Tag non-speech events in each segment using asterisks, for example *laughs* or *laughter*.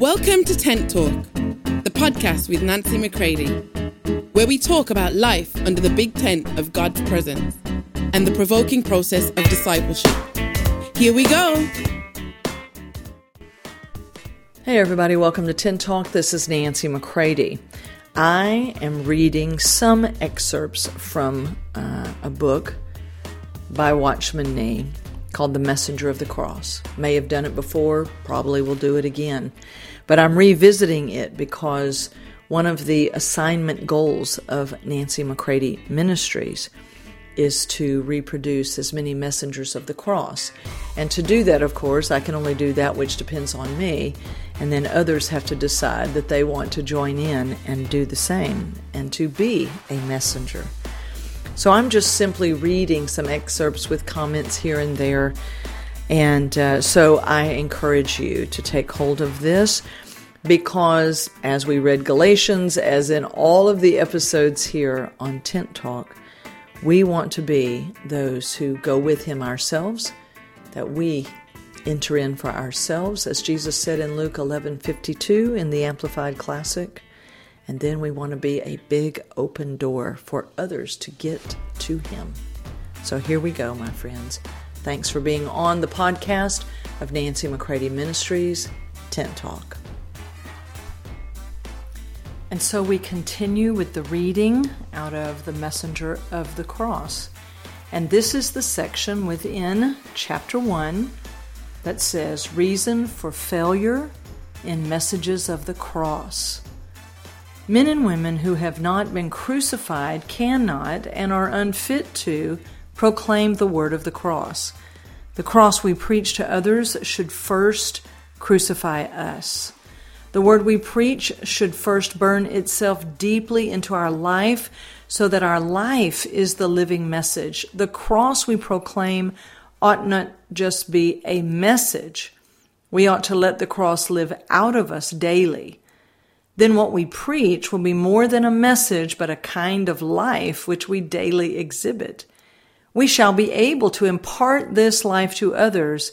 Welcome to Tent Talk, the podcast with Nancy McCready, where we talk about life under the big tent of God's presence and the provoking process of discipleship. Here we go. Hey, everybody, welcome to Tent Talk. This is Nancy McCready. I am reading some excerpts from uh, a book by Watchman Nee called The Messenger of the Cross. May have done it before, probably will do it again. But I'm revisiting it because one of the assignment goals of Nancy McCready Ministries is to reproduce as many messengers of the cross. And to do that, of course, I can only do that which depends on me, and then others have to decide that they want to join in and do the same and to be a messenger. So I'm just simply reading some excerpts with comments here and there. And uh, so I encourage you to take hold of this because, as we read Galatians, as in all of the episodes here on Tent Talk, we want to be those who go with Him ourselves, that we enter in for ourselves, as Jesus said in Luke 11:52 in the Amplified Classic. And then we want to be a big open door for others to get to Him. So here we go, my friends. Thanks for being on the podcast of Nancy McCready Ministries, Tent Talk. And so we continue with the reading out of the Messenger of the Cross. And this is the section within chapter 1 that says Reason for Failure in Messages of the Cross. Men and women who have not been crucified cannot and are unfit to proclaim the word of the cross. The cross we preach to others should first crucify us. The word we preach should first burn itself deeply into our life so that our life is the living message. The cross we proclaim ought not just be a message. We ought to let the cross live out of us daily then what we preach will be more than a message, but a kind of life which we daily exhibit. We shall be able to impart this life to others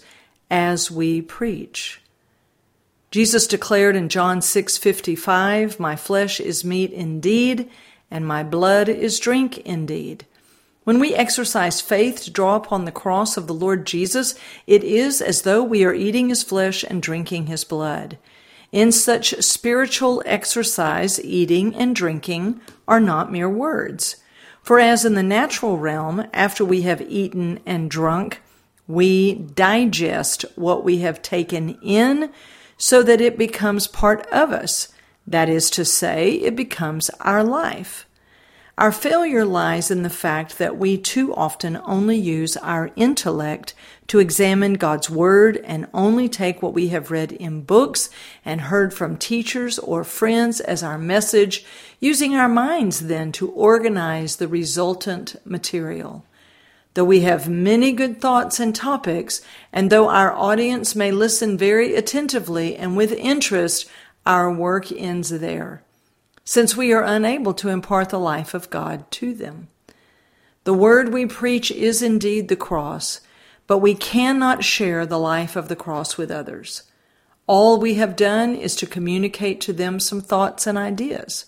as we preach. Jesus declared in John 6:55, "My flesh is meat indeed, and my blood is drink indeed." When we exercise faith to draw upon the cross of the Lord Jesus, it is as though we are eating his flesh and drinking his blood. In such spiritual exercise, eating and drinking are not mere words. For as in the natural realm, after we have eaten and drunk, we digest what we have taken in so that it becomes part of us. That is to say, it becomes our life. Our failure lies in the fact that we too often only use our intellect to examine God's Word and only take what we have read in books and heard from teachers or friends as our message, using our minds then to organize the resultant material. Though we have many good thoughts and topics, and though our audience may listen very attentively and with interest, our work ends there since we are unable to impart the life of God to them. The word we preach is indeed the cross, but we cannot share the life of the cross with others. All we have done is to communicate to them some thoughts and ideas.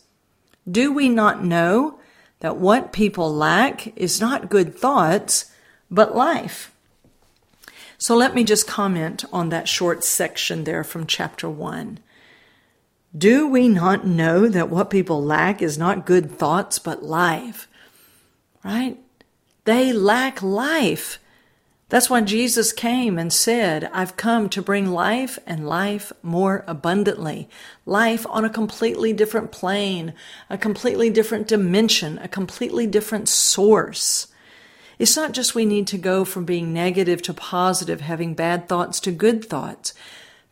Do we not know that what people lack is not good thoughts, but life? So let me just comment on that short section there from chapter 1. Do we not know that what people lack is not good thoughts, but life? Right? They lack life. That's why Jesus came and said, I've come to bring life and life more abundantly. Life on a completely different plane, a completely different dimension, a completely different source. It's not just we need to go from being negative to positive, having bad thoughts to good thoughts.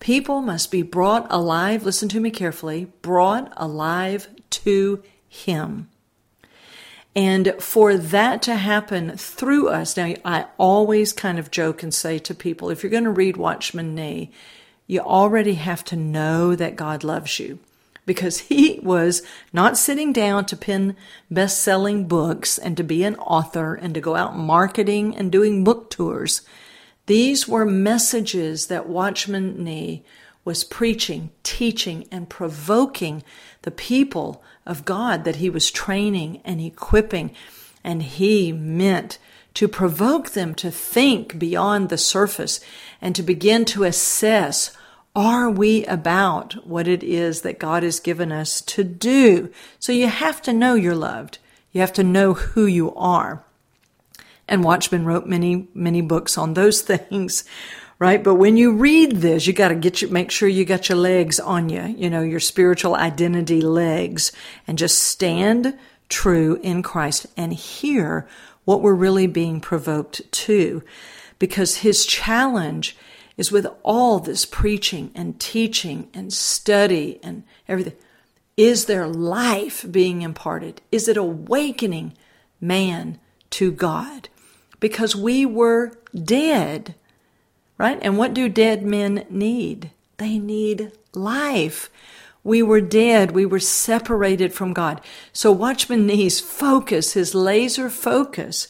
People must be brought alive, listen to me carefully, brought alive to Him. And for that to happen through us, now I always kind of joke and say to people, if you're going to read Watchman Nee, you already have to know that God loves you because he was not sitting down to pen best selling books and to be an author and to go out marketing and doing book tours. These were messages that Watchman Nee was preaching, teaching, and provoking the people of God that he was training and equipping. And he meant to provoke them to think beyond the surface and to begin to assess are we about what it is that God has given us to do? So you have to know you're loved. You have to know who you are. And Watchman wrote many, many books on those *laughs* things, right? But when you read this, you got to get you, make sure you got your legs on you, you know, your spiritual identity legs and just stand true in Christ and hear what we're really being provoked to. Because his challenge is with all this preaching and teaching and study and everything. Is there life being imparted? Is it awakening man to God? Because we were dead, right? And what do dead men need? They need life. We were dead. We were separated from God. So Watchman Nee's focus, his laser focus,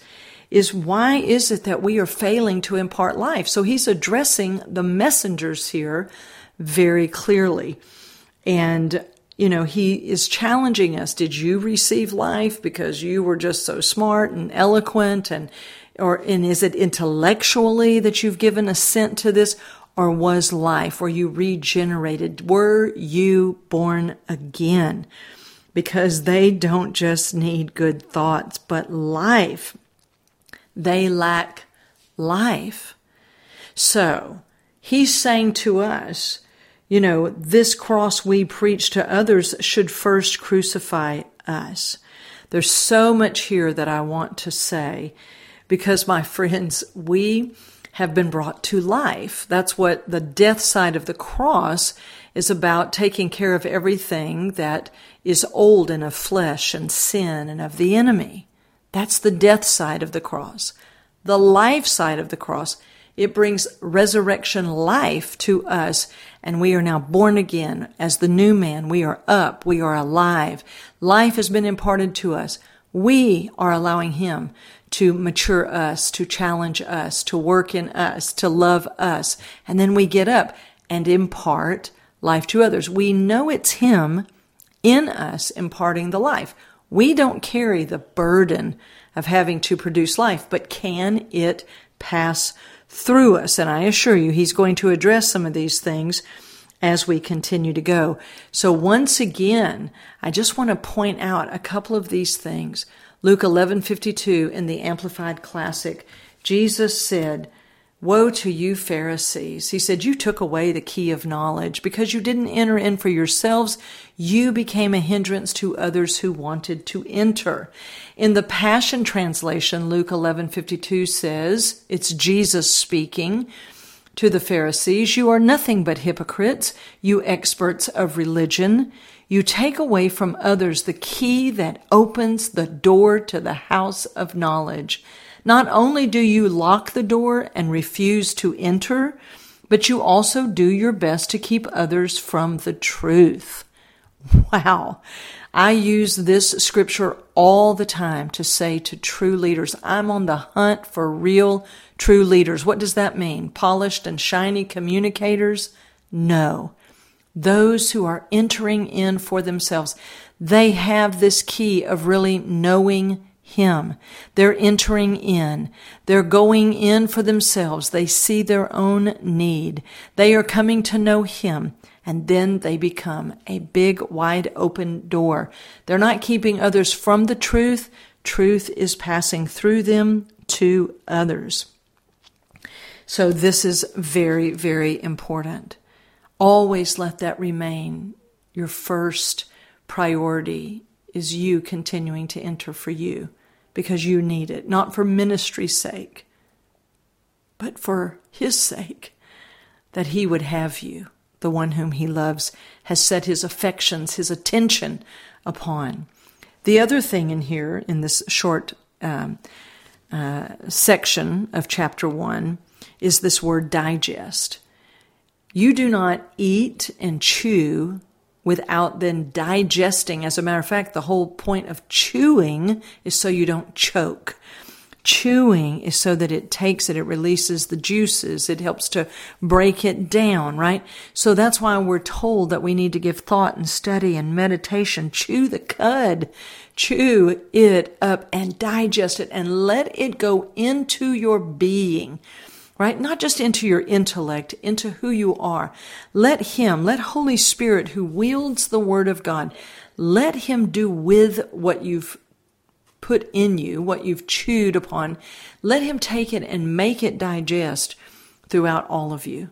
is why is it that we are failing to impart life? So he's addressing the messengers here very clearly. And, you know, he is challenging us. Did you receive life because you were just so smart and eloquent and, or, and is it intellectually that you've given assent to this? Or was life? Were you regenerated? Were you born again? Because they don't just need good thoughts, but life. They lack life. So he's saying to us, you know, this cross we preach to others should first crucify us. There's so much here that I want to say because, my friends, we have been brought to life. That's what the death side of the cross is about taking care of everything that is old and of flesh and sin and of the enemy. That's the death side of the cross. The life side of the cross, it brings resurrection life to us, and we are now born again as the new man. We are up. We are alive. Life has been imparted to us. We are allowing Him to mature us, to challenge us, to work in us, to love us. And then we get up and impart life to others. We know it's Him in us imparting the life. We don't carry the burden of having to produce life, but can it pass through us? And I assure you, he's going to address some of these things as we continue to go. So once again, I just want to point out a couple of these things. Luke 11:52 in the Amplified Classic, Jesus said, Woe to you, Pharisees. He said, You took away the key of knowledge. Because you didn't enter in for yourselves, you became a hindrance to others who wanted to enter. In the Passion Translation, Luke 11:52 says, it's Jesus speaking to the Pharisees, you are nothing but hypocrites, you experts of religion. You take away from others the key that opens the door to the house of knowledge. Not only do you lock the door and refuse to enter, but you also do your best to keep others from the truth. Wow. I use this scripture all the time to say to true leaders, I'm on the hunt for real true leaders. What does that mean? Polished and shiny communicators? No. Those who are entering in for themselves, they have this key of really knowing him. They're entering in. They're going in for themselves. They see their own need. They are coming to know Him. And then they become a big, wide open door. They're not keeping others from the truth. Truth is passing through them to others. So this is very, very important. Always let that remain your first priority is you continuing to enter for you because you need it, not for ministry's sake, but for His sake, that He would have you, the one whom He loves, has set His affections, His attention upon. The other thing in here, in this short um, uh, section of chapter 1, is this word digest. You do not eat and chew without then digesting. As a matter of fact, the whole point of chewing is so you don't choke. Chewing is so that it takes it, it releases the juices, it helps to break it down, right? So that's why we're told that we need to give thought and study and meditation. Chew the cud, chew it up and digest it and let it go into your being right? Not just into your intellect, into who you are. Let Him, let Holy Spirit, who wields the Word of God, let Him do with what you've put in you, what you've chewed upon. Let Him take it and make it digest throughout all of you.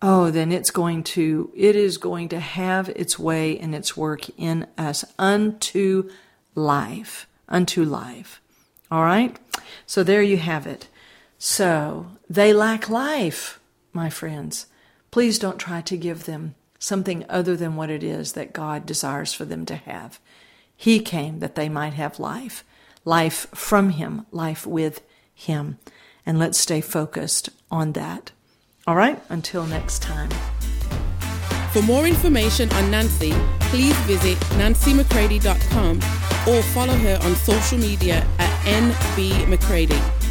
Oh, then it's going to, it is going to have its way and its work in us unto life, unto life. All right? So there you have it. So they lack life, my friends. Please don't try to give them something other than what it is that God desires for them to have. He came that they might have life, life from Him, life with Him. And let's stay focused on that. All right, until next time. For more information on Nancy, please visit nancymccready.com or follow her on social media at nbmccready.